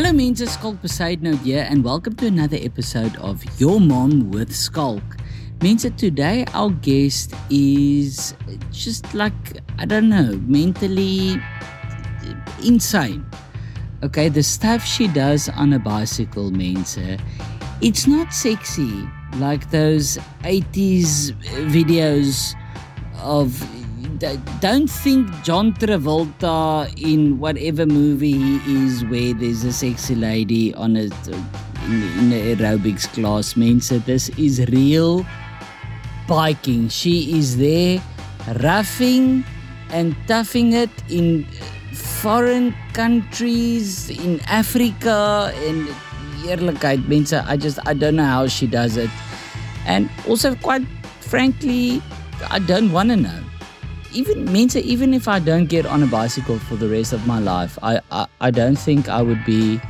Hallo mense, Schalk Bezuidenhout here and welcome to another episode of Your Mom with Schalk. Mense, today our guest is just like, I don't know, mentally insane. Okay, the stuff she does on a bicycle, mense, it's not sexy like those 80s videos of don't think John Travolta in whatever movie he is where there's a sexy lady on a in, in the aerobics class means that this is real biking. She is there roughing and toughing it in foreign countries in Africa and eerlikheid mense. I just I don't know how she does it. And also quite frankly I don't want to know even means that even if I don't get on a bicycle for the rest of my life, I, I, I don't think I would be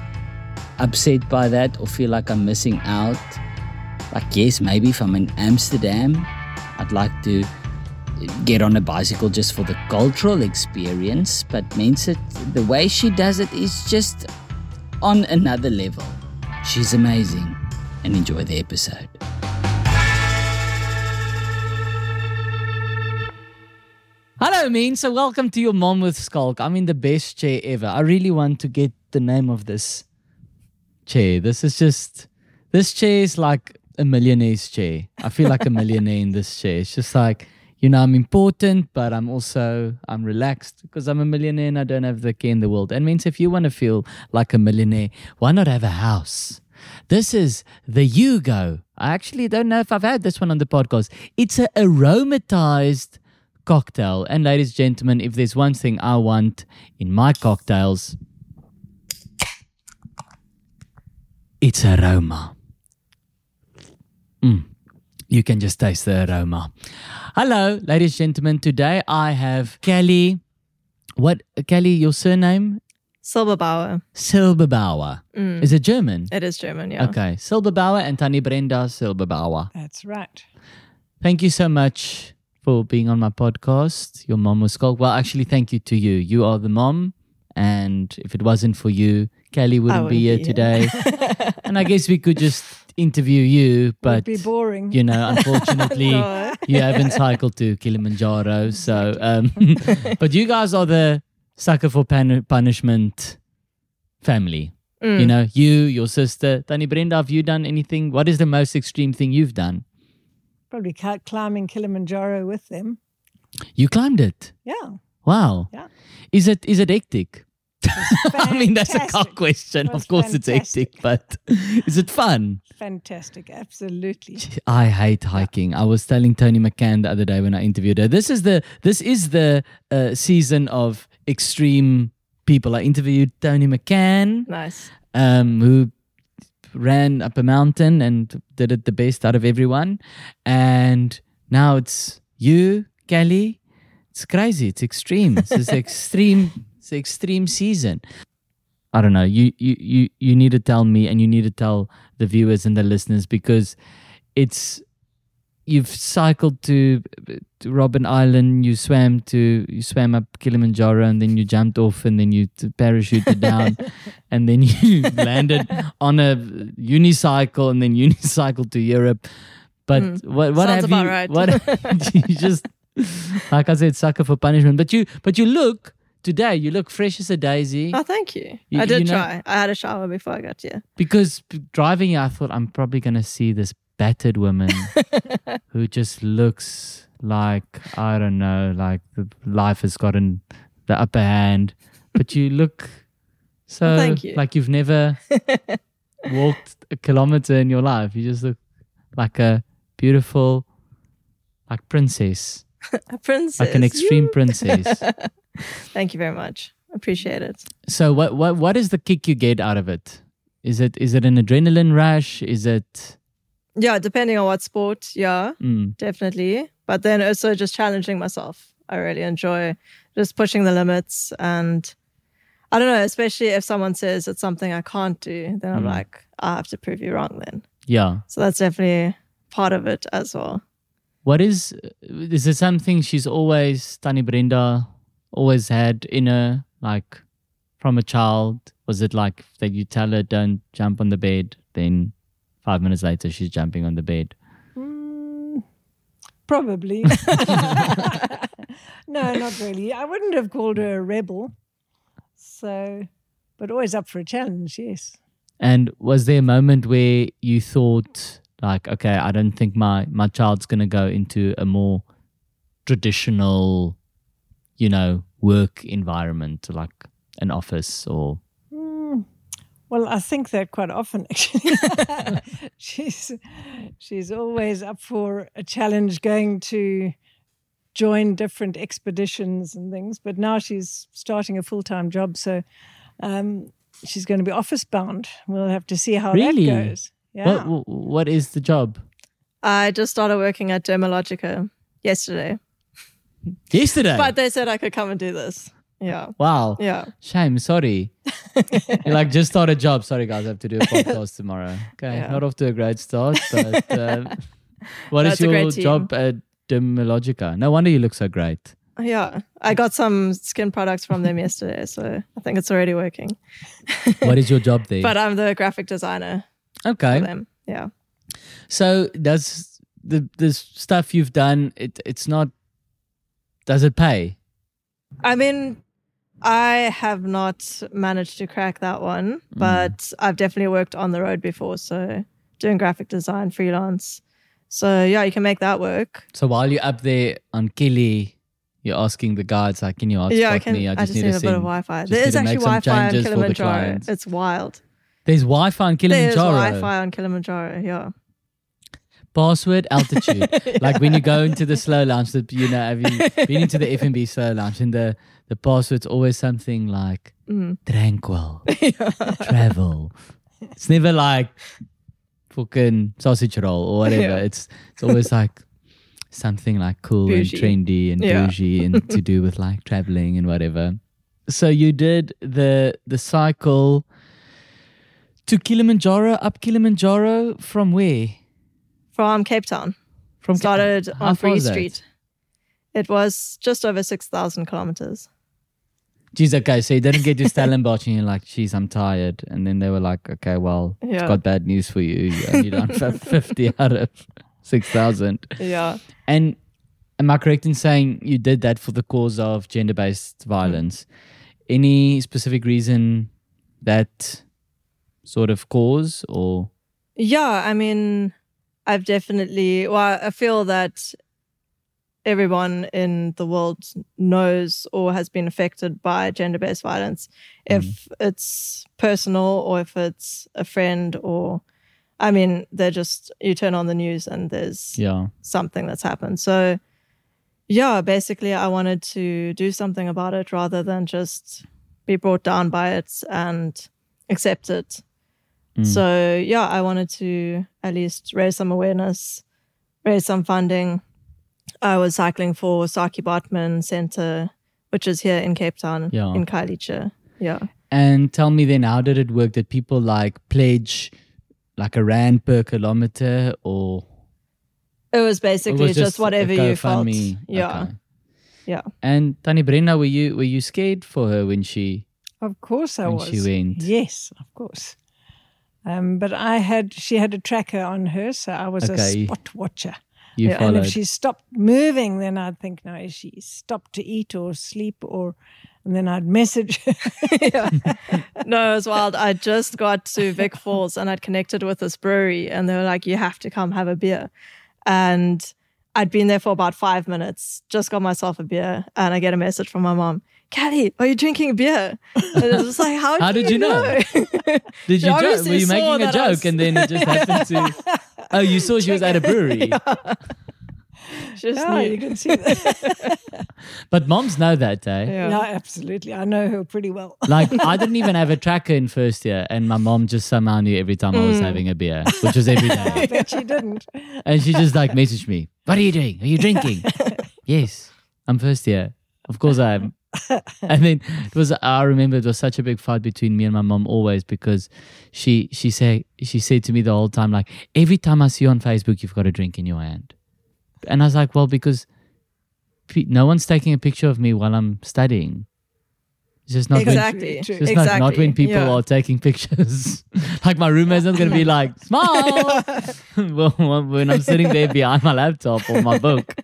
upset by that or feel like I'm missing out. Like, yes, maybe if I'm in Amsterdam, I'd like to get on a bicycle just for the cultural experience, but means that the way she does it is just on another level. She's amazing and enjoy the episode. Hello, Mean. So, welcome to your mom with Schalk. I'm in the best chair ever. I really want to get the name of this chair. This is just, this chair is like a millionaire's chair. I feel like a millionaire in this chair. It's just like, you know, I'm important, but I'm also, I'm relaxed because I'm a millionaire and I don't have the care in the world. And means if you want to feel like a millionaire, why not have a house? This is the Yugo. I actually don't know if I've had this one on the podcast. It's a aromatized cocktail. And ladies and gentlemen, if there's one thing I want in my cocktails, it's aroma. Mm. You can just taste the aroma. Hello, ladies and gentlemen. Today I have Cally. What, Cally, your surname? Silberbauer. Silberbauer. Mm. Is it German? It is German, yeah. Okay. Silberbauer and Tannie Brenda Silberbauer. That's right. Thank you so much for being on my podcast. Your mom was called. Well, actually, thank you to you. You are the mom. And if it wasn't for you, Cally wouldn't, wouldn't be here be today. and I guess we could just interview you, but It'd be boring. you know, unfortunately, No. you haven't cycled to Kilimanjaro. So, um, but you guys are the sucker for pan- punishment family. Mm. You know, you, your sister, Tannie Brenda, have you done anything? What is the most extreme thing you've done? Probably climbing Kilimanjaro with them. You climbed it. Yeah. Wow. Yeah. Is it is it hectic? I mean, that's a cow Fantastic. question. Of course, it's hectic, but is it fun? Fantastic. Absolutely. I hate hiking. I was telling Tony McCann the other day when I interviewed her. This is the this is the uh, season of extreme people. I interviewed Tony McCann, Nice. um, who ran up a mountain and did it the best out of everyone, and now it's you, Cally. It's crazy. It's extreme. It's extreme. It's extreme season. I don't know. You, you you you need to tell me, and you need to tell the viewers and the listeners because it's you've cycled to, to Robben Island. You swam to you swam up Kilimanjaro, and then you jumped off, and then you t- parachuted down, and then you landed on a unicycle, and then unicycled to Europe. But Mm. what what have you? right. What you just like I said, sucker for punishment. But you but you look today. You look fresh as a daisy. Oh, thank you. You- I did you know- try. I had a shower before I got here. Because driving I thought I'm probably gonna see this battered woman who just looks like I don't know, like the life has gotten the upper hand. But you look so oh, Thank you. like you've never walked a kilometer in your life. You just look like a beautiful, like princess, A princess. like an extreme You- princess. Thank you very much. Appreciate it. So what what what is the kick you get out of it? Is it is it an adrenaline rush? Is it Yeah, depending on what sport. Yeah, mm, definitely. But then also just challenging myself. I really enjoy just pushing the limits. And I don't know, especially if someone says it's something I can't do, then I'm Mm. like, I have to prove you wrong then. yeah? So that's definitely part of it as well. What is is it something she's always Tannie Brenda always had in her like from a child? Was it like that you tell her don't jump on the bed, then five minutes later she's jumping on the bed? Mm, probably. no, not really. I wouldn't have called her a rebel. So, but always up for a challenge, yes. And was there a moment where you thought, like, okay, I don't think my my child's gonna go into a more traditional, you know, work environment, like an office or well, I think that quite often actually. she's she's always up for a challenge going to join different expeditions and things, but now she's starting a full-time job so um, she's going to be office bound. We'll have to see how Really? that goes. Yeah. what what is the job? I just started working at Dermalogica yesterday, Yesterday. but they said I could come and do this. Yeah, wow. yeah. Shame, sorry. you like just start a job. Sorry guys, I have to do a podcast tomorrow. Okay. Yeah. Not off to a great start, but um, what is That's a your job at Dermalogica? No wonder you look so great. Yeah, I got some skin products from them yesterday, so I think it's already working. What is your job there? But I'm the graphic designer okay. for them. Yeah. So does the the stuff you've done it it's not does it pay? I mean, I have not managed to crack that one, mm. but I've definitely worked on the road before. So doing graphic design freelance. So yeah, you can make that work. So while you're up there on Kili, you're asking the guides like, can you hotspot yeah, I can. me? I just, need, to a bit of Wi-Fi. just There need is actually Wi-Fi on changes for the Kilimanjaro. It's wild. There's Wi-Fi on Kilimanjaro. There's. Wi-Fi on Kilimanjaro. Yeah. Password altitude. Like when you go into the slow lounge, the, you know, have you been into the FNB slow lounge and the, the password's always something like Mm. tranquil, travel. It's never like fucking sausage roll or whatever. Yeah. It's it's always like something like cool Bougie. and trendy and Yeah. bougie and to do with like traveling and whatever. So you did the the cycle to Kilimanjaro, up Kilimanjaro from where? From Cape Town. From Started How on Bree? Street. It was just over six thousand kilometers. Geez, okay, so you didn't get to Stellenbosch and you're like, geez, I'm tired. And then they were like, okay, well, it's Yeah. got bad news for you. And you only done f- 50 out of 6,000. Yeah. And am I correct in saying you did that for the cause of gender based mm. violence? Any specific reason that sort of cause or? Yeah, I mean, I've definitely, well, I feel that everyone in the world knows or has been affected by gender based violence. If it's personal or if it's a friend or, I mean, they're just, you turn on the news and there's Yeah. something that's happened. So, yeah, basically, I wanted to do something about it rather than just be brought down by it and accept it. Mm. So, yeah, I wanted to at least raise some awareness, raise some funding. I was cycling for Saartjie Baartman Center, which is here in Cape Town, Yeah. in Khayelitsha. Yeah. And tell me then, how did it work? Did people like pledge like a rand per kilometer or? It was it basically was just, a whatever you felt. GoFundMe? Yeah. Okay. Yeah. And Tannie Brenda, were you were you scared for her when she Of course I when was. she went? Yes, of course. Um, but I had she had a tracker on her, so I was Okay. a spot watcher. You Yeah, And if she stopped moving, then I'd think, no, is she stopped to eat or sleep or and then I'd message her. yeah. No, it was wild. I just got to Vic Falls and I'd connected with this brewery and they were like, you have to come have a beer. And I'd been there for about five minutes, just got myself a beer, and I get a message from my mom, Cally, are you drinking beer? And it was like, how, How do did you know? Did you She jo- obviously were you making a joke was- and then it just happened to? Oh, you saw she was at a brewery. She just yeah, knew. you can see that. But moms know that, eh? Yeah. yeah, absolutely. I know her pretty well. Like I didn't even have a tracker in first year, and my mom just somehow knew every time I was Mm. having a beer, which was every day. but she didn't. And she just like messaged me, "What are you doing? Are you drinking?" yes, I'm first year. Of course I am. and then it was I remember it was such a big fight between me and my mom always because she she said she said to me the whole time like every time I see you on Facebook you've got a drink in your hand. And I was like, well, because no one's taking a picture of me while I'm studying. It's just not when, exactly. True, true. just exactly. not, not when people yeah. are taking pictures. like my roommate's not gonna be like smile when I'm sitting there behind my laptop or my book.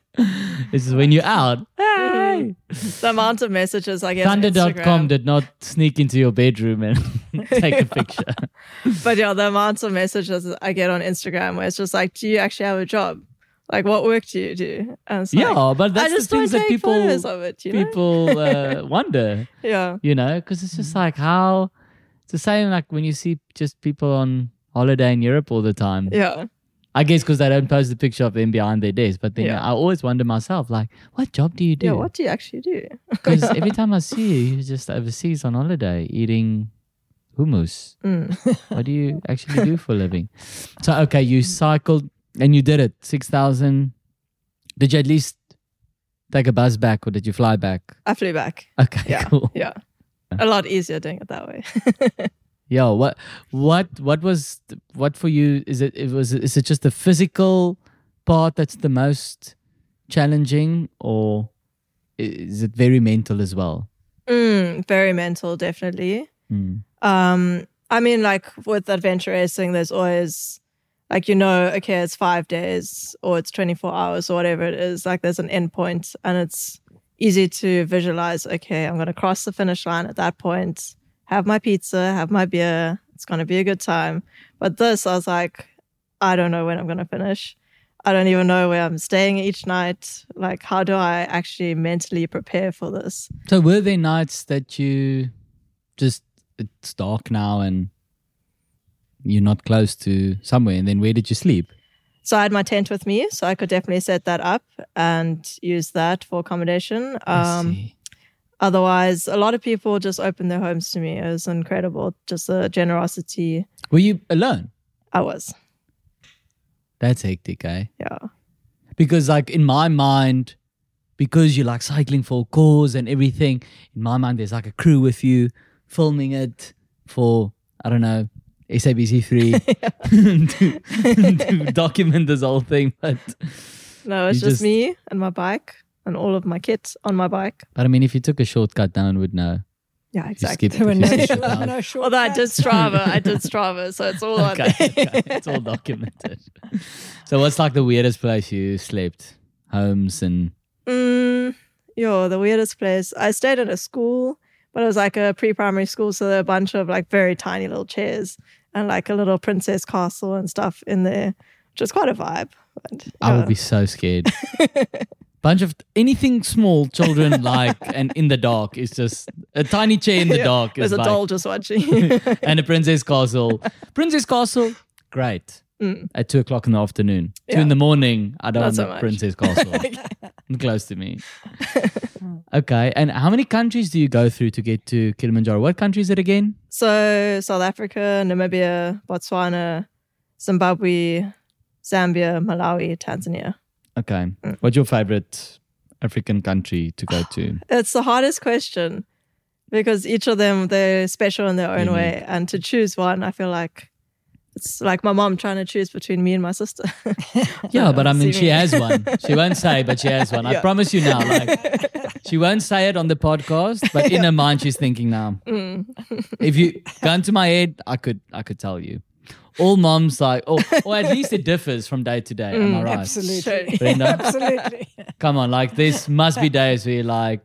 This is when you're out. Hey. the amount of messages I get on Thunder.com Instagram. did not sneak into your bedroom and take a picture. But yeah, the amount of messages I get on Instagram where it's just like, do you actually have a job? Like, what work do you do? And it's like, yeah, but I that's just the things that people it, you know? people uh, wonder. yeah. you know because it's just like how it's the same like when you see just people on holiday in europe all the time Yeah. i guess because they don't post the picture of them behind their desk but then Yeah. i always wonder myself like what job do you do? Yeah. What do you actually do? because every time i see you you're just overseas on holiday eating hummus Mm. what do you actually do for a living so okay you cycled and you did it 6000 did you at least take a bus back or did you fly back I flew back. okay Yeah. cool Yeah. A lot easier doing it that way. Yeah, what what what was what for you is it it was is it just the physical part that's the most challenging or is it very mental as well? mm, very mental, definitely. Mm. Um, I mean, like with adventure racing, there's always like you know, okay, it's five days or it's 24 hours or whatever it is. Like there's an end point, and it's easy to visualize. Okay, I'm going to cross the finish line at that point, have my pizza, have my beer. It's going to be a good time. But this, I was like, I don't know when I'm going to finish. I don't even know where I'm staying each night. Like, how do I actually mentally prepare for this? So were there nights that you just it's dark now and you're not close to somewhere and then where did you sleep? So I had my tent with me, so I could definitely set that up and use that for accommodation. Um, otherwise, a lot of people just opened their homes to me. It was incredible, just the generosity Were you alone? I was. That's hectic, eh? Yeah, because like in my mind because you're like cycling for a cause and everything in my mind there's like a crew with you filming it for i don't know sabc3 to, to document this whole thing but no, it's just, just- me and my bike and all of my kit on my bike. but i mean if you took a shortcut no one would know Yeah, exactly. There were no, no Although I did. Strava, I did Strava, so it's all okay, on okay it's all documented so what's like the weirdest place you slept homes and Mm, yo, the weirdest place. I stayed at a school, but it was like a pre-primary school, so there were a bunch of like very tiny little chairs and like a little princess castle and stuff in there, which was quite a vibe. But, I would uh, be so scared. Bunch of anything small children like and in the dark is just a tiny chair in the Yeah, dark There's a like, doll just watching. and a princess castle. Princess castle, great. Mm. At two o'clock in the afternoon. Two in the morning, I don't Not want so princess castle. Close to me. okay. And how many countries do you go through to get to Kilimanjaro? What country is it again? so South Africa, Namibia, Botswana, Zimbabwe, Zambia, Malawi, Tanzania. Okay. Mm. What's your favorite African country to go to? It's the hardest question because each of them they're special in their own Unique. way, and to choose one, I feel like it's like my mom trying to choose between me and my sister. Yeah, but I mean, she me. has one. She won't say, but she has one. I promise you now. Like, she won't say it on the podcast, but in her mind, she's thinking now. Mm. If you go into my head, I could, I could tell you. All moms like, or, or at least it differs from day to day. Am I Mm, right? Absolutely. Brenda? Absolutely. Come on, like this must be days where you're like,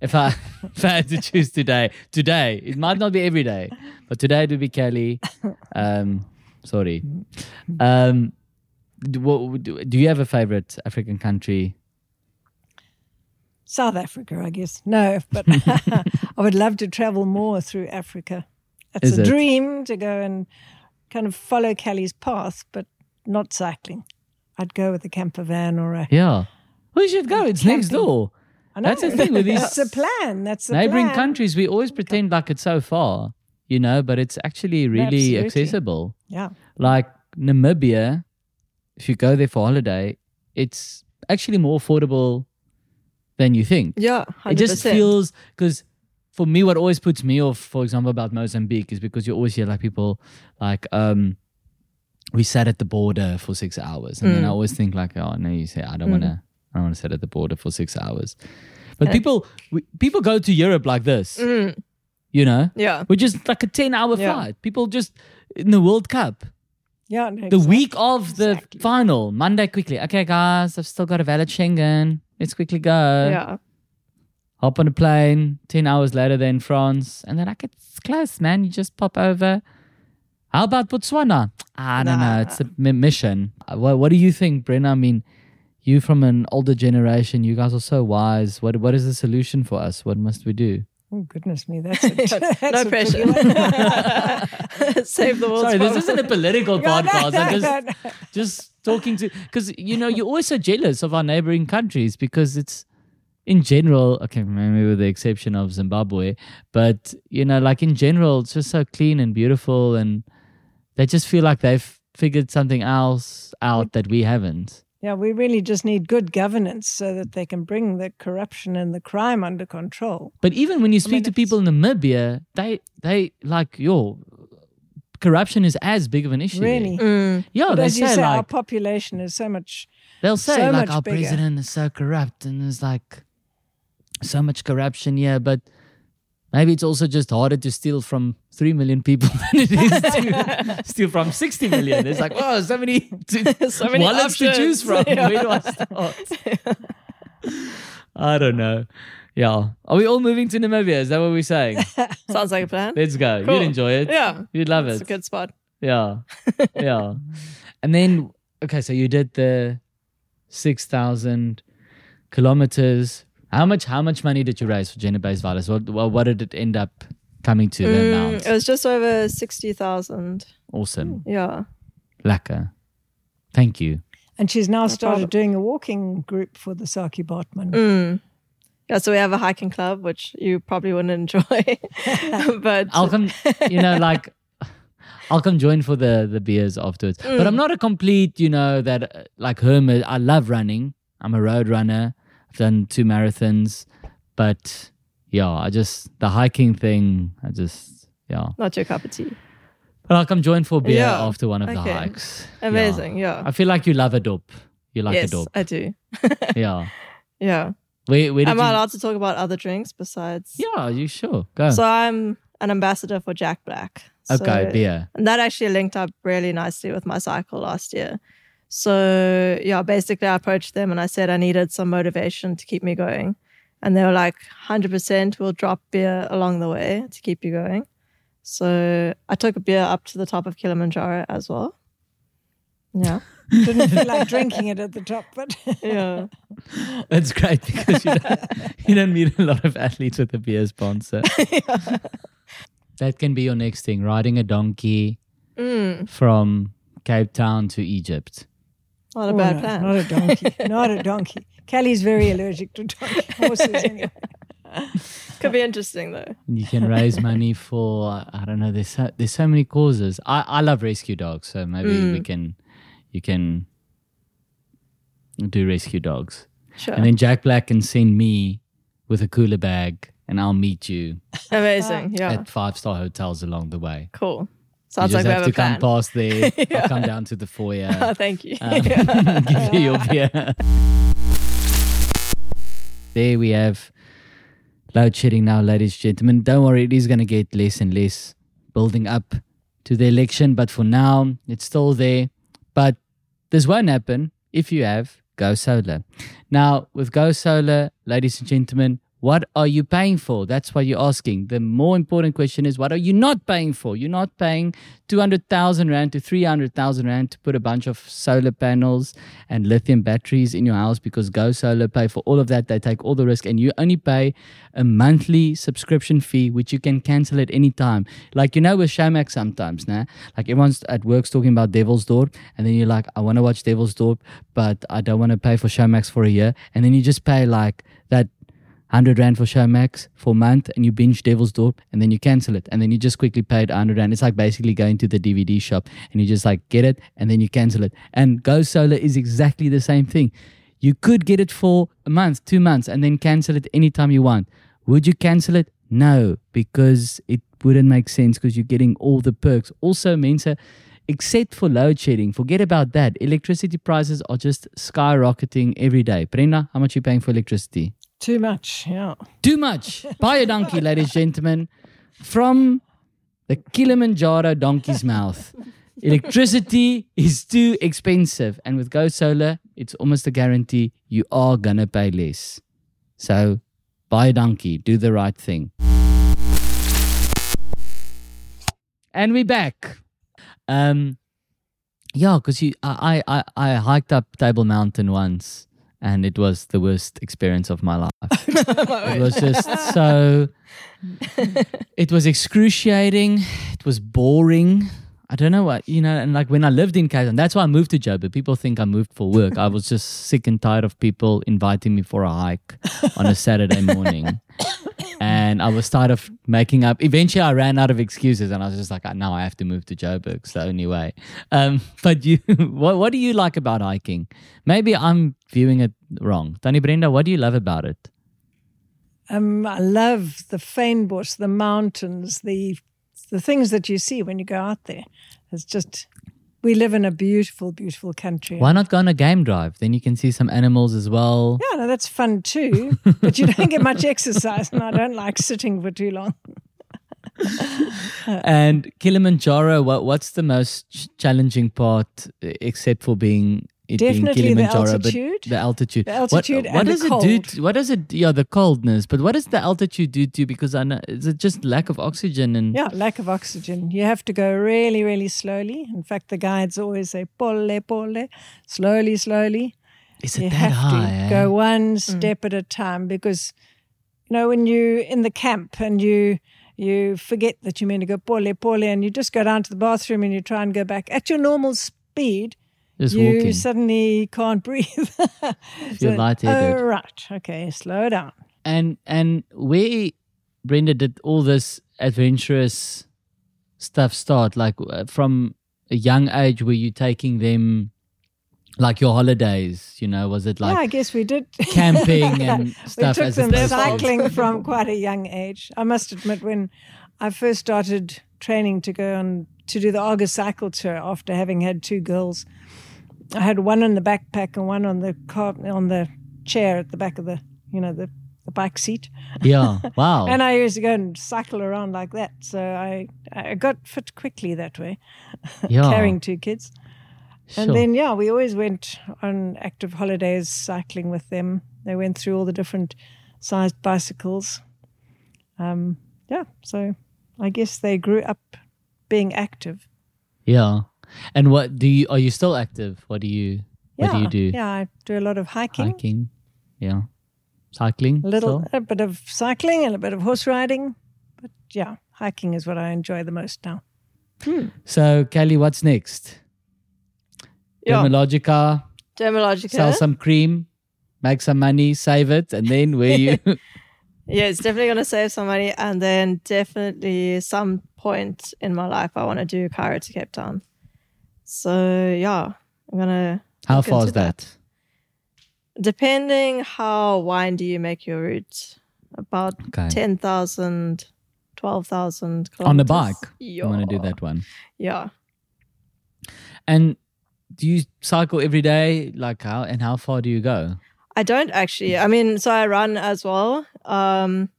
if I, if I had to choose today, today it might not be every day, but today it would be Cally. Um, sorry. Um, do, what, do you have a favorite African country? South Africa, I guess. No, but I would love to travel more through Africa. It's Is a it? dream to go and kind of follow Cally's path, but not cycling. I'd go with a camper van or a. Yeah. We should go. It's next door. I know. That's the thing with these That's the plan. That's the neighboring plan. countries. We always pretend like it's so far, you know, but it's actually really Absolutely. accessible. Yeah. Like Namibia, if you go there for holiday, it's actually more affordable than you think. yeah, 100%. It just feels because for me, what always puts me off, for example, about Mozambique is because you always hear like people like, um, we sat at the border for six hours, and then I Mm. always think like, oh no, you say I don't Mm. want to, I don't want to sit at the border for six hours. But people we, people go to Europe like this, you know, Mm. Yeah. which is like a ten hour Yeah. flight. People just in the World Cup. Yeah, no, The exactly. week of the Exactly. final, Monday quickly. Okay, guys, I've still got a valid Schengen. Let's quickly go. Yeah. Hop on a plane. Ten hours later, they're in France, and they're like, "It's close, man. You just pop over." How about Botswana? I don't know. It's a mission. What, what do you think, Brenda? I mean, you from an older generation, you guys are so wise. What What is the solution for us? What must we do? Oh goodness me, that's, a, that's no a pressure. Save the world. Sorry, this isn't a political No, no, podcast. I'm no, just no, no. just talking to because you know you're always so jealous of our neighboring countries because it's in general okay maybe with the exception of zimbabwe but you know like in general it's just so clean and beautiful and they just feel like they've figured something else out that we haven't Yeah, we really just need good governance so that they can bring the corruption and the crime under control. but even when you speak mean, to people in namibia they they like yo corruption is as big of an issue. Really. Mm. yeah But they as you say say, our population is so much. They'll say so like our bigger. president is so corrupt and there's like so much corruption here, but maybe it's also just harder to steal from three million people than it is to steal from sixty million. It's like, oh, so many, to, So many wallets to choose options. from. Where do I start? I don't know. Yeah. Are we all moving to Namibia? Is that what we're saying? Sounds like a plan. Let's go. Cool. You'd enjoy it. Yeah. You'd love It's it. It's a good spot. Yeah. yeah. And then, okay, so you did the 6,000 kilometers. How much, how much money did you raise for gender based violence? What, what, what did it end up coming to the Mm, amount? it was just over 60,000. Awesome. Yeah. Lekker. Thank you. And she's now started problem. doing a walking group for the Saartjie Baartman. Mm. Yeah, so we have a hiking club, which you probably wouldn't enjoy. but I'll come, you know, like, I'll come join for the, the beers afterwards. But I'm not a complete, you know, that uh, like hermit. I love running. I'm a road runner. I've done two marathons. But yeah, I just, the hiking thing, I just, yeah. not your cup of tea. But I'll come join for beer Yeah, after one of the hikes. Amazing. Yeah. Yeah. I feel like you love a dope. You like yes, a dope. I do. Yeah. Yeah. Where, where Am you? I allowed to talk about other drinks besides? yeah, you sure. Go. So I'm an ambassador for Jack Black. okay, So- beer. And that actually linked up really nicely with my cycle last year. So yeah, basically I approached them and I said I needed some motivation to keep me going. And they were like, 100% we'll drop beer along the way to keep you going. So I took a beer up to the top of Kilimanjaro as well. Yeah. Didn't feel like drinking it at the top, but Yeah. That's great because you don't, you don't meet a lot of athletes with a beer sponsor. That can be your next thing riding a donkey Mm, from Cape Town to Egypt. Not a Oh, bad no, plan. Not a donkey. not a donkey. Cally's very allergic to donkey horses. Anyway. Could be interesting though. You can raise money for, I don't know, there's so, there's so many causes. I, I love rescue dogs, so maybe Mm. we can, you can do rescue dogs. Sure. And then Jack Black can send me with a cooler bag and I'll meet you Amazing. Yeah. at five star hotels along the way. Cool. You Sounds just like have have to a plan. come past there. I'll come down to the foyer. Oh, thank you. um, give you your beer. there we have load shedding now, ladies and gentlemen. Don't worry, it is going to get less and less building up to the election, but for now, it's still there. But this won't happen if you have GoSolr. Now, with GoSolr, ladies and gentlemen, what are you paying for? That's what you're asking. The more important question is, what are you not paying for? You're not paying 200,000 Rand to 300,000 Rand to put a bunch of solar panels and lithium batteries in your house because GoSolr pay for all of that. They take all the risk and you only pay a monthly subscription fee, which you can cancel at any time. Like, you know, with Showmax sometimes, nah? like everyone's at work's talking about Devil's Door, and then you're like, I want to watch Devil's Door, but I don't want to pay for Showmax for a year. And then you just pay like that 100 Rand for Showmax for a month and you binge Devil's Door and then you cancel it and then you just quickly pay it 100 Rand. It's like basically going to the DVD shop and you just like get it and then you cancel it. And GoSolr is exactly the same thing. You could get it for a month, two months, and then cancel it anytime you want. Would you cancel it? No, because it wouldn't make sense because you're getting all the perks. Also, Mensa, except for load shedding, forget about that. Electricity prices are just skyrocketing every day. Brenda, how much are you paying for electricity? Too much, yeah. Too much. Buy a donkey, ladies and gentlemen, from the Kilimanjaro donkey's mouth. Electricity is too expensive. And with GoSolr, it's almost a guarantee you are going to pay less. So buy a donkey, do the right thing. And we're back. Um, yeah, because you, I, I, I hiked up Table Mountain once, and it was the worst experience of my life. it was just so. It was excruciating. It was boring. I don't know what you know. And like when I lived in Cape Town, that's why I moved to Joburg. People think I moved for work. I was just sick and tired of people inviting me for a hike on a Saturday morning and I was tired of making up. Eventually, I ran out of excuses, and I was just like, "Now I have to move to Joburg. It's the only way." Um, but you, what what do you like about hiking? Maybe I'm viewing it wrong. Tannie Brenda, what do you love about it? Um, I love the fynbos, the mountains, the the things that you see when you go out there. It's just we live in a beautiful, beautiful country. Why not go on a game drive? Then you can see some animals as well. Yeah, no, that's fun too. but you don't get much exercise, and I don't like sitting for too long. and Kilimanjaro, what what's the most challenging part, except for being it Definitely being the altitude. the altitude. The altitude what, what and does the it do? cold. To, what does it? Yeah, the coldness. But what does the altitude do to you? Because I know is it just lack of oxygen and Yeah, lack of oxygen. You have to go really, really slowly. In fact, the guides always say pole, pole, slowly, slowly. is it you that have high? to eh? go one step at a time because you know when you're in the camp and you you forget that you mean to go pole pole and you just go down to the bathroom and you try and go back at your normal speed Just you walking. suddenly can't breathe Feel lightheaded. oh right okay slow down and and where Brenda did all this adventurous stuff start? Like uh, from a young age, were you taking them like your holidays? You know, was it like yeah i guess we did camping and we took them cycling from quite a young age. I must admit, when I first started training to go on to do the Argus cycle tour after having had two girls, I had one in the backpack and one on the car on the chair at the back of the you know the, the bike seat. Yeah. Wow. And I used to go and cycle around like that. So I I got fit quickly that way, yeah. carrying two kids. And Sure. then, yeah, we always went on active holidays cycling with them. They went through all the different sized bicycles. Um, yeah, so I guess they grew up being active. Yeah. And what do you? Are you still active? What do you? Yeah, What do you do? Yeah, I do a lot of hiking, Hiking. Yeah. Cycling. a little, still? a bit of cycling, and a bit of horse riding. But yeah, hiking is what I enjoy the most now. Hmm. So, Cally, what's next? Yeah. Dermalogica. Dermalogica. Sell some cream. Make some money. Save it, and then where you? Yeah, it's definitely going to save some money. And then definitely some point in my life, I want to do Cairo to Cape Town. So yeah, I'm to, How far is that? depending how windy you make your route, about Okay. 10,000, 12,000 On the kilometers. bike. Yeah. I want to do that one. Yeah. And do you cycle every day? Like how and how far do you go? I don't actually. I mean, so I run as well. Um,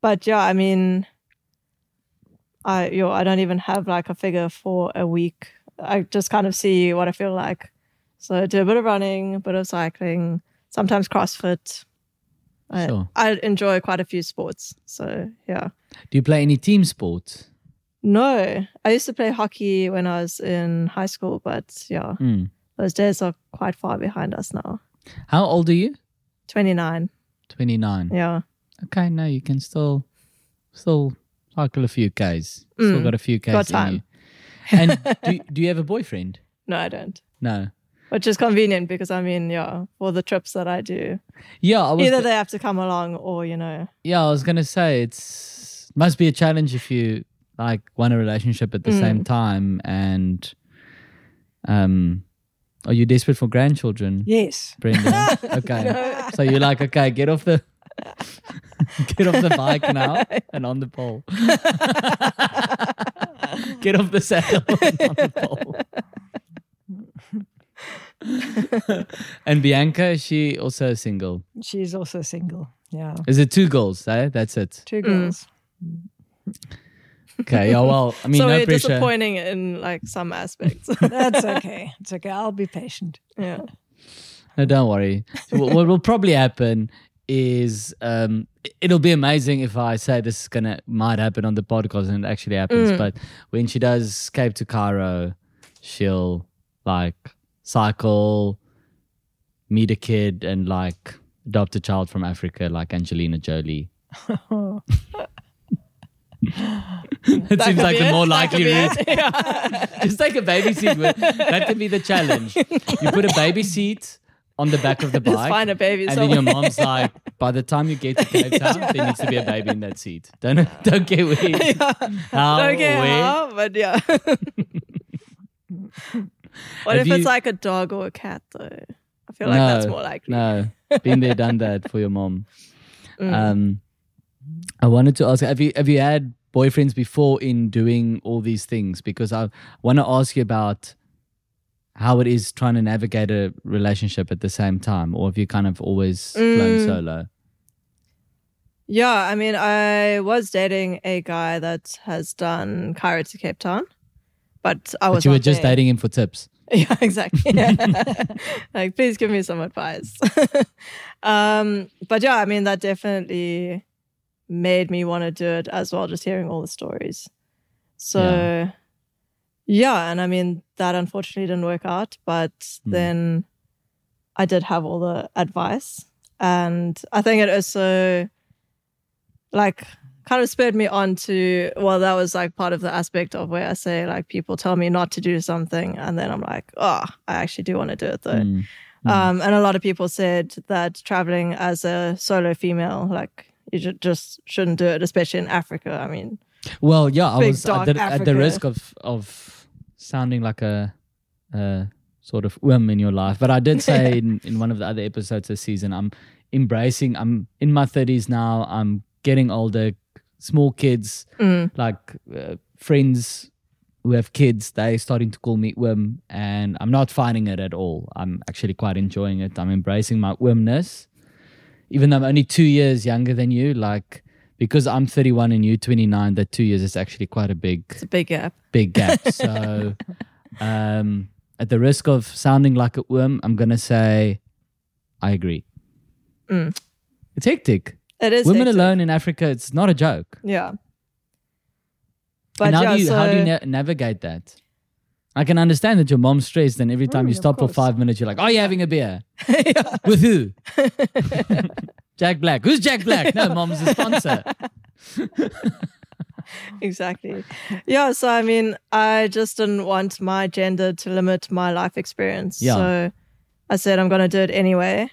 but yeah, I mean, I you know, I don't even have like a figure for a week. I just kind of see what I feel like. So I do a bit of running, a bit of cycling, sometimes CrossFit. I, Sure. I enjoy quite a few sports. So yeah. Do you play any team sports? No, I used to play hockey when I was in high school, but yeah, Hmm. those days are quite far behind us now. How old are you? 29. Twenty nine. Yeah. Okay, no, you can still still cycle a few k's. Still Mm, got a few k's got in time. And do do you have a boyfriend? No, I don't. No. which is convenient because I mean, yeah, for the trips that I do, Yeah, I was. either they have to come along or you know, yeah, I was gonna say it's must be a challenge if you like want a relationship at the Mm. same time and um are you desperate for grandchildren, Yes. Brenda? okay. So you're like, okay, get off the get off the bike now and on the pole. get off the saddle and on the pole. and Bianca, is she also single? She's also single. Yeah. Is it two goals? Eh? That's it. Two girls. Okay. Yeah. Well, I mean, so no we're pressure. disappointing in like some aspects. That's okay. It's okay. I'll be patient. yeah. No, don't worry. What, what will probably happen is um, it'll be amazing if I say this is gonna might happen on the podcast and it actually happens. Mm. But when she does escape to Cairo, she'll like cycle, meet a kid, and like adopt a child from Africa, like Angelina Jolie. it That seems like the it. more likely route. Yeah. Just take a baby seat. With, that could be the challenge. You put a baby seat on the back of the Just bike. find a baby and then your mom's like, by the time you get to Cape Town, there needs to be a baby in that seat. Don't don't get weird. yeah. How, Don't get where? how, but yeah. what Have if it's like a dog or a cat though? I feel like that's more likely. No, been there, done that for your mom. Mm. Um, I wanted to ask: Have you have you had boyfriends before in doing all these things? Because I want to ask you about how it is trying to navigate a relationship at the same time, or have you kind of always flown Mm. solo? Yeah, I mean, I was dating a guy that has done Cairo to Cape Town, but I But was you were just there. dating him for tips. Yeah, exactly. like, please give me some advice. um, but yeah, I mean, that definitely made me want to do it as well, just hearing all the stories. So, Yeah. Yeah, and I mean, that unfortunately didn't work out, but Hmm. then I did have all the advice. And I think it also, like, kind of spurred me on to well that was like part of the aspect of where i say like people tell me not to do something and then i'm like oh i actually do want to do it though Mm. Mm. um and a lot of people said that traveling as a solo female like you ju- just shouldn't do it especially in africa i mean Well, yeah, I was at the, at the risk of of sounding like a, a sort of worm in your life, but I did say in, in one of the other episodes this season, I'm embracing. I'm in my thirties now. I'm getting older. Small kids, mm, like uh, friends who have kids, they're starting to call me worm, and I'm not finding it at all. I'm actually quite enjoying it. I'm embracing my wormness, even though I'm only two years younger than you. Like because I'm 31 and you're 29, that two years is actually quite a big, it's a big gap big gap. so, um, at the risk of sounding like a worm, I'm gonna say, I agree. Mm. It's hectic. it is Women hectic. alone in Africa, it's not a joke. yeah but and how yeah, do you so, how do you na- navigate that? I can understand that your mom's stressed, and every time Mm, you stop for five minutes, you're like, "Are you having a beer with who?" Jack Black. Who's Jack Black? No, mom's a sponsor. exactly. Yeah, so I mean, I just didn't want my gender to limit my life experience. Yeah. So I said I'm going to do it anyway.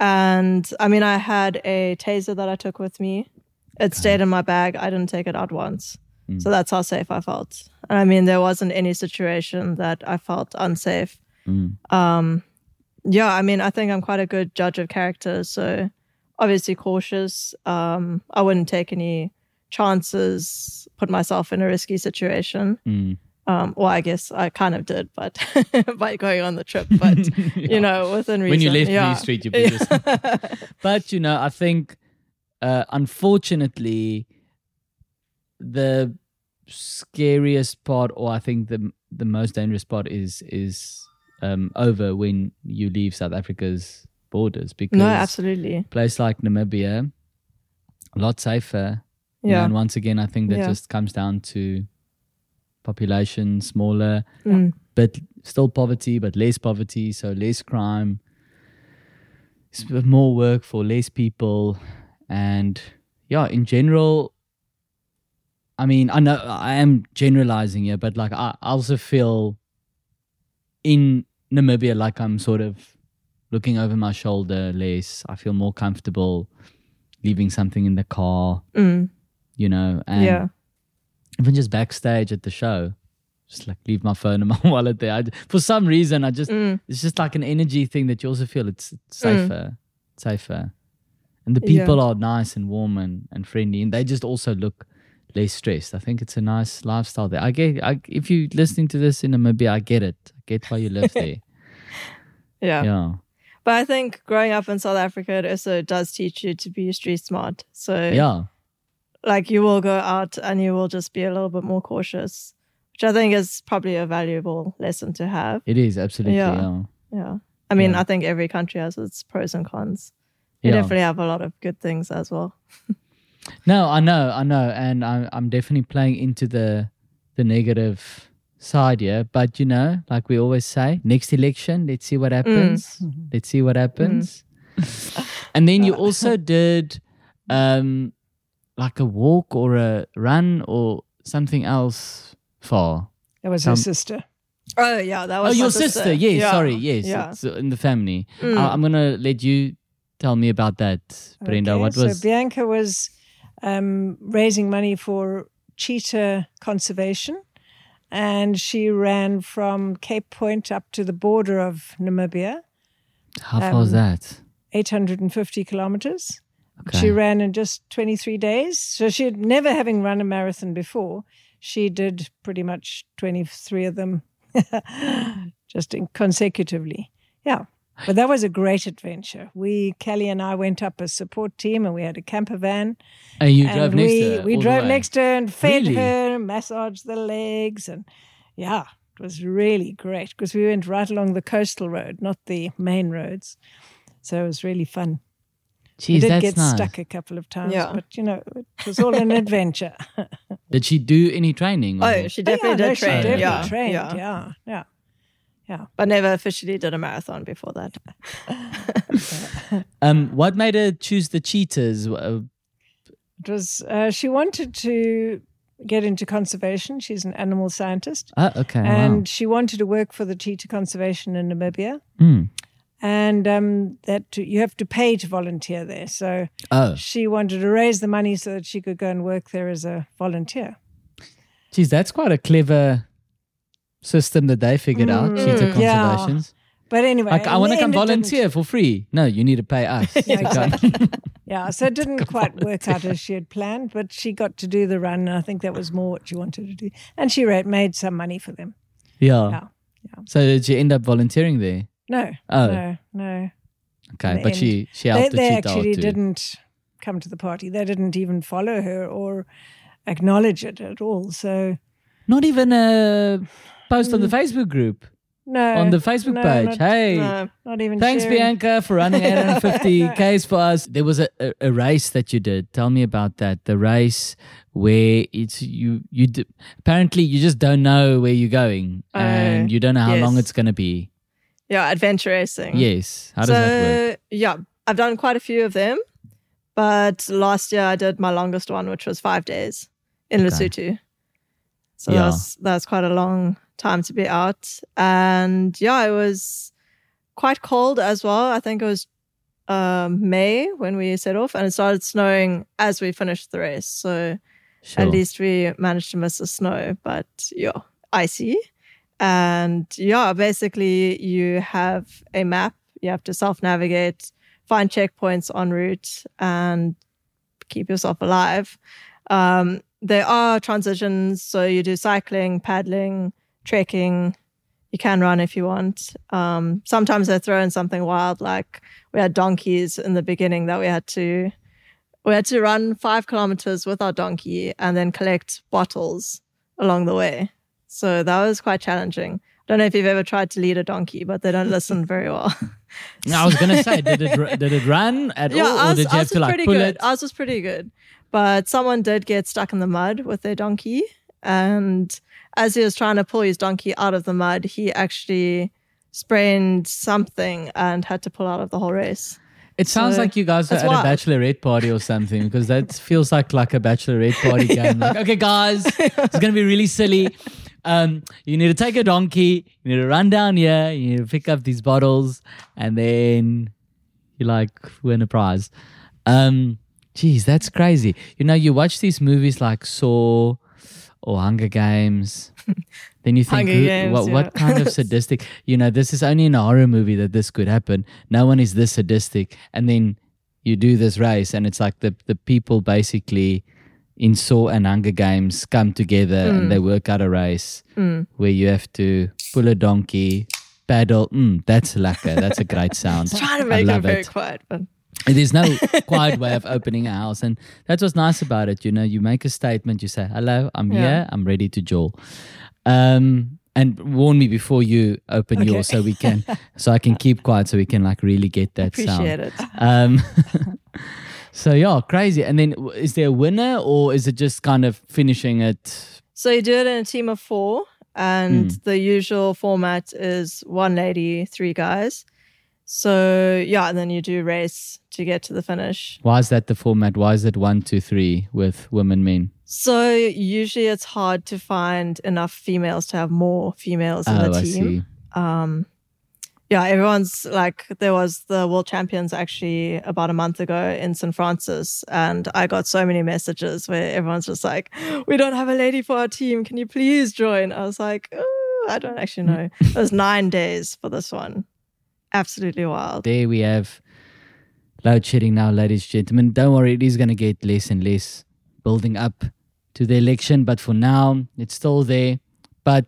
And I mean, I had a taser that I took with me. It stayed in my bag. I didn't take it out once. Mm. So that's how safe I felt. And I mean, there wasn't any situation that I felt unsafe. Mm. Um, yeah, I mean, I think I'm quite a good judge of character. So obviously cautious. Um, I wouldn't take any chances, put myself in a risky situation. Mm. Um, well, I guess I kind of did, but by going on the trip, but you know, within reason. when you left yeah. Bree Street, you us. But you know, I think uh, unfortunately, the scariest part, or I think the the most dangerous part, is is um, over when you leave South Africa's borders because no, absolutely. a place like Namibia, a lot safer. you know, Yeah. and once again, I think that Yeah. just comes down to population smaller, Mm. but still poverty, but less poverty, so less crime, more work for less people, and yeah, in general. I mean, I know I am generalizing here, but like I I also feel in Namibia like I'm sort of looking over my shoulder less. I feel more comfortable leaving something in the car, Mm. you know, and Yeah. even just backstage at the show, just like leave my phone and my wallet there. I, for some reason, I just Mm. it's just like an energy thing that you also feel it's, it's Mm. safer, safer, and the Yeah. people are nice and warm and, and friendly, and they just also look less stressed. I think it's a nice lifestyle there. I get, I, if you're listening to this in Namibia, I get it. I get why you live there. Yeah. yeah. But I think growing up in South Africa, it also does teach you to be street smart. So Yeah. like you will go out and you will just be a little bit more cautious, which I think is probably a valuable lesson to have. It is absolutely. Yeah. Yeah. Yeah. I mean, Yeah. I think every country has its pros and cons. You Yeah. definitely have a lot of good things as well. No, I know, I know, and I'm I'm definitely playing into the the negative side here. But you know, like we always say, next election, let's see what happens. Let's see what happens. and then you also did um like a walk or a run or something else for. That was her sister. Oh, yeah. That Oh, was my your sister. Yes, Yeah. sorry. Yes, Yeah. it's in the family. Mm. I, I'm gonna let you tell me about that, Brenda. Okay, what was? so Bianca was um, raising money for cheetah conservation, and she ran from Cape Point up to the border of Namibia, how far was um, that? 850 kilometers. Okay. She ran in just 23 days. So she had never having run a marathon before. She did pretty much 23 of them just in consecutively. Yeah. But that was a great adventure. We, Cally and I went up as support team and we had a camper van. and you and drove next we, to her we all the drove way? next to her and fed Really? her, massaged the legs. And yeah, it was really great because we went right along the coastal road, not the main roads. So it was really fun. Jeez, we did that's get nice. stuck a couple of times, Yeah. but you know, it was all an adventure. Did she do any training? Oh, she oh, definitely yeah, no, did she train. definitely yeah. trained. yeah. Yeah, yeah. But never officially did a marathon before that. Um, what made her choose the cheetahs? Uh, It was. Uh, she wanted to get into conservation. She's an animal scientist, ah, okay. and she wanted to work for the cheetah conservation in Namibia. wow. Mm. And um, that you have to pay to volunteer there. So Oh, she wanted to raise the money so that she could go and work there as a volunteer. geez, that's quite a clever system that they figured out. Cheetah Mm, yeah. conservations. But anyway, Like, I want to come end volunteer for free. No, you need to pay us. Yeah, exactly. Yeah, so it didn't quite work out as she had planned, but she got to do the run, and I think that was more what she wanted to do. And she made some money for them. yeah. Yeah. So did you end up volunteering there? No, Oh. no, no. Okay, but she she helped They, the they actually didn't come to the party. They didn't even follow her or acknowledge it at all. So Not even a post on the mm. Facebook group no, on the Facebook no, page. Not, hey, No. not even. Thanks, sharing. Bianca, for running 850 Ks for us. There was a, a, a race that you did. Tell me about that. The race where it's you you d- apparently you just don't know where you're going Oh, and you don't know how yes. long it's going to be. Yeah, adventure racing. Yes. How does so, that work? yeah, I've done quite a few of them. But last year I did my longest one, which was five days in Okay. Lesotho. So Yeah. that's that's quite a long time to be out. And yeah, it was quite cold as well. I think it was um, May when we set off, and it started snowing as we finished the race. So Sure. at least we managed to miss the snow, but yeah, icy. And yeah, basically you have a map. You have to self navigate, find checkpoints en route, and keep yourself alive. Um, there are transitions, so you do cycling, paddling, trekking. You can run if you want. Um, sometimes they throw in something wild, like we had donkeys in the beginning that we had to we had to run five kilometers with our donkey and then collect bottles along the way. So that was quite challenging. I don't know if you've ever tried to lead a donkey, but they don't listen very well. I was going to say, did it did it run at all, or ours, did you have to was like pretty pull good. it? Ours was pretty good. But someone did get stuck in the mud with their donkey. And as he was trying to pull his donkey out of the mud, he actually sprained something and had to pull out of the whole race. It sounds So, like you guys are at wild. a bachelorette party or something because that feels like like a bachelorette party game. Like, okay, guys, it's gonna be really silly. Um, you need to take a donkey. You need to run down here. You need to pick up these bottles, and then you like win a prize. Um, geez, that's crazy. You know, you watch these movies like Saw or Hunger Games. Then you think, who- Games, what, yeah. what kind of sadistic? You know, this is only in a horror movie that this could happen. No one is this sadistic, and then you do this race, and it's like the the people basically in Saw and Hunger Games come together Mm. and they work out a race where you have to pull a donkey, paddle. Mm, that's lekker. That's a great sound. Trying to make it very it. quiet, but There's no quiet way of opening a house. And that's what's nice about it. You know, you make a statement, you say, hello, I'm Yeah. here, I'm ready to jaw. Um, and warn me before you open Okay. yours so we can, so I can keep quiet so we can like really get that sound. appreciate it. Um, so yeah, crazy. And then is there a winner or is it just kind of finishing it? So you do it in a team of four, and Hmm. the usual format is one lady, three guys. So yeah, and then you do race to get to the finish. Why is that the format? Why is it one, two, three with women, men? So usually it's hard to find enough females to have more females in Oh, the I team. um yeah everyone's like there was the world champions actually about a month ago in st francis and i got so many messages where everyone's just like we don't have a lady for our team can you please join i was like oh, i don't actually know it was nine days for this one absolutely wild There we have load shedding now, ladies and gentlemen. Don't worry, it is going to get less and less building up to the election. But for now, it's still there. But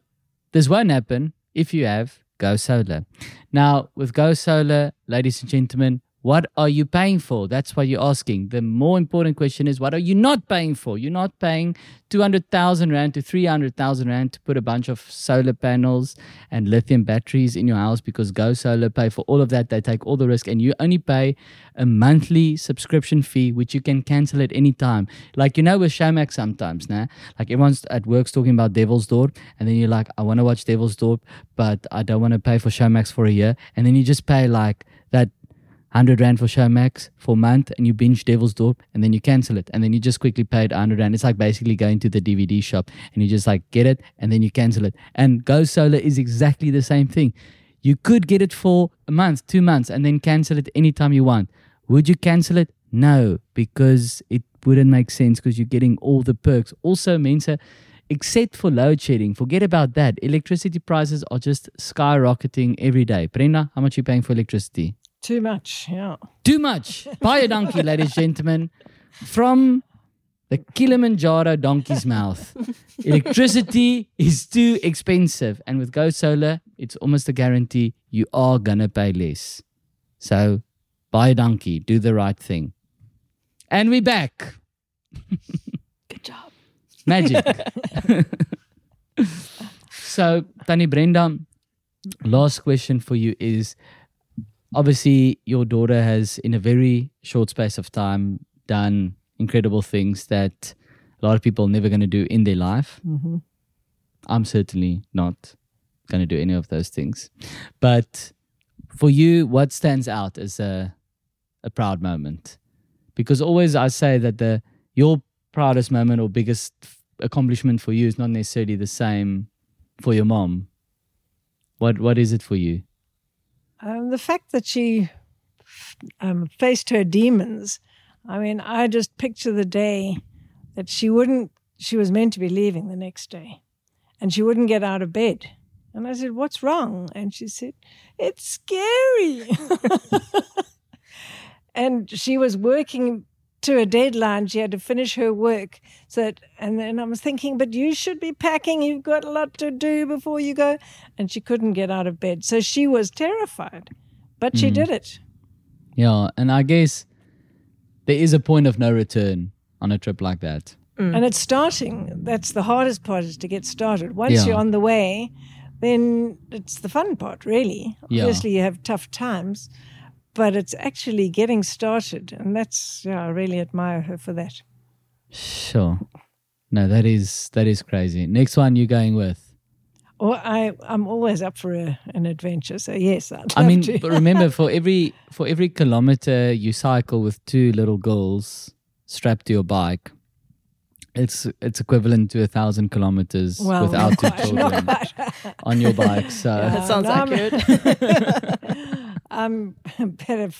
this won't happen if you have GoSolr. Now, with GoSolr, ladies and gentlemen, what are you paying for? That's what you're asking. The more important question is, what are you not paying for? You're not paying 200,000 Rand to 300,000 Rand to put a bunch of solar panels and lithium batteries in your house because GoSolr pay for all of that. They take all the risk and you only pay a monthly subscription fee, which you can cancel at any time. Like, you know, with Showmax sometimes, nah? like everyone's at work's talking about Devil's Door, and then you're like, I want to watch Devil's Door, but I don't want to pay for Showmax for a year. And then you just pay like that 100 Rand for Showmax for a month and you binge Devil's Door and then you cancel it and then you just quickly pay it 100 Rand. It's like basically going to the DVD shop and you just like get it and then you cancel it. And GoSolr is exactly the same thing. You could get it for a month, two months, and then cancel it anytime you want. Would you cancel it? No, because it wouldn't make sense because you're getting all the perks. Also, Mensa, except for load shedding, forget about that. Electricity prices are just skyrocketing every day. Brenda, how much are you paying for electricity? Too much, yeah. Too much. Buy a donkey, ladies and gentlemen, from the Kilimanjaro donkey's mouth. Electricity is too expensive. And with GoSolr, it's almost a guarantee you are going to pay less. So buy a donkey, do the right thing. And we're back. good job Magic. so, Tannie Brenda, last question for you is obviously your daughter has, in a very short space of time, done incredible things that a lot of people are never going to do in their life. hmm I'm certainly not going to do any of those things. But for you, what stands out as a, a proud moment? Because always I say that the your proudest moment or biggest accomplishment for you is not necessarily the same for your mom. What what is it for you? Um, the fact that she um, faced her demons, I mean, I just picture the day that she wouldn't, she was meant to be leaving the next day and she wouldn't get out of bed. And I said, What's wrong? And she said, It's scary. and she was working to a deadline. She had to finish her work. So, that, and then I was thinking, but you should be packing. You've got a lot to do before you go. And she couldn't get out of bed. So she was terrified, but she Mm. did it. Yeah, and I guess there is a point of no return on a trip like that. And it's starting. That's the hardest part is to get started. Once Yeah. you're on the way, then it's the fun part, really. Yeah. Obviously, you have tough times, but it's actually getting started. And that's, yeah, I really admire her for that. Sure. No, that is that is crazy. Next one you're going with? Or I, I'm always up for a, an adventure. So, yes, I'd I mean, to. but remember, for every for every kilometer you cycle with two little girls strapped to your bike, it's it's equivalent to a thousand kilometers well, without two children on your bike. So Yeah. that sounds no, accurate I'm better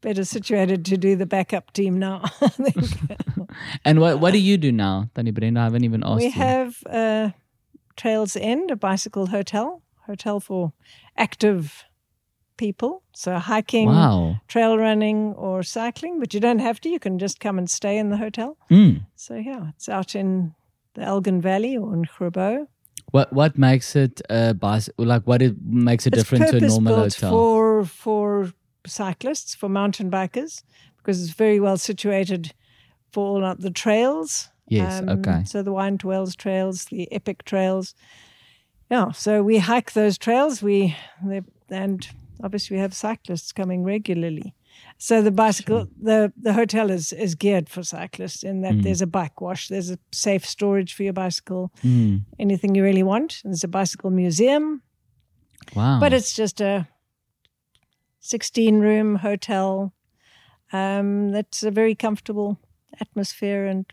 better situated to do the backup team now. And what what do you do now, Tannie Brenda? I haven't even asked we you. have uh, Trails End, a bicycle hotel, hotel for active people. So hiking, wow. trail running, or cycling. But you don't have to. You can just come and stay in the hotel. Mm. So yeah, it's out in the Elgin Valley or in Grabouw. What what makes it a bus? Like what it makes it It's different to a normal hotel? for for cyclists, for mountain bikers, because it's very well situated for all the trails. Yes, um, okay. So the Wines2Whales trails, the epic trails. Yeah, so we hike those trails. We and obviously we have cyclists coming regularly. So the bicycle, the the hotel is is geared for cyclists in that there's a bike wash, there's a safe storage for your bicycle, Mm, anything you really want. There's a bicycle museum, wow. but it's just a 16 room hotel um, that's a very comfortable atmosphere and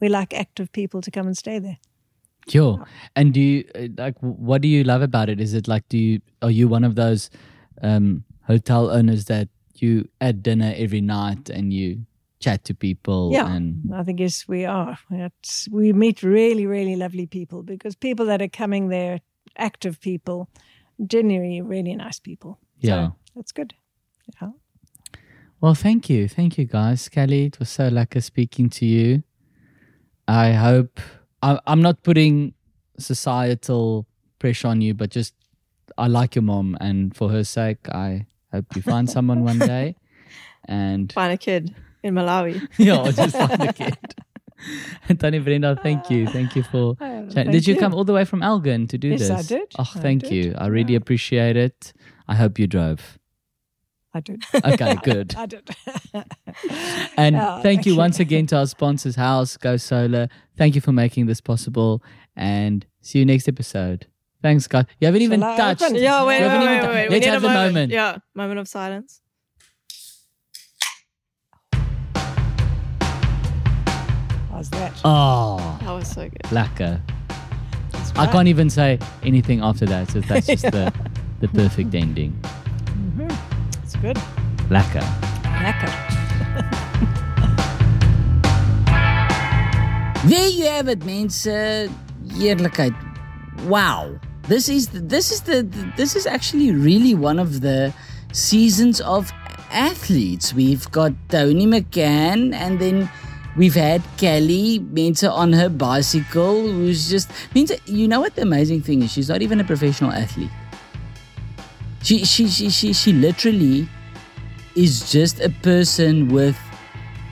we like active people to come and stay there Sure. And do you uh, like what do you love about it? Is it like do you are you one of those um hotel owners that you at dinner every night and you chat to people Yeah. and i think yes we are it's, we meet really really lovely people because people that are coming there active people genuinely really nice people Yeah. so that's good yeah Well, thank you. Thank you guys. Cally, it was so lucky speaking to you. I hope I, I'm not putting societal pressure on you, but just I like your mom and for her sake I hope you find someone one day. And Find a kid in Malawi. yeah, I'll just find a kid. Tannie Brenda, thank you. Ah. Thank you for oh, chatting. thank Did you, you. come all the way from Elgin to do Yes, this? I did. Oh, I thank did. you. I really appreciate it. I hope you drove. i did Okay, good. i did And Oh, thank you okay. once again to our sponsors, House, GoSolr. Thank you for making this possible. And see you next episode. Thanks, guys. You haven't even Shall I touched. open? Yeah, wait, You wait, haven't wait, even wait, wait. We Let's need have a the moment. moment. Yeah, moment of silence. how's that Oh, That was so good. lekker. That's I can't even say anything after that. So that's just the, the perfect ending. Mm-hmm. it's good Lekker. lekker There you have it, mense. Heerlikheid. Wow. This is this is the, this is actually really one of the seasons of athletes. We've got Tony McCann and then we've had Cally Mensa on her bicycle who's just Mensa, you know what the amazing thing is? She's not even a professional athlete. She she she she, she literally is just a person with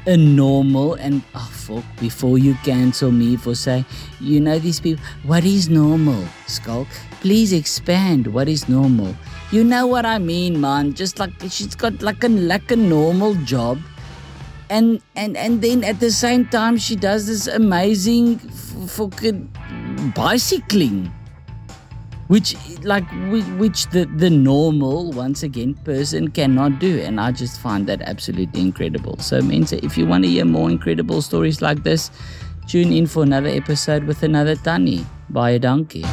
a normal and oh before you cancel me for saying you know these people what is normal Schalk? Please expand what is normal. You know what i mean man just like she's got like a like a normal job. And and and then at the same time she does this amazing fucking bicycling which like which the the normal once again person cannot do and i just find that absolutely incredible. So mensa if you want to hear more incredible stories like this tune in for another episode with another tani by a donkey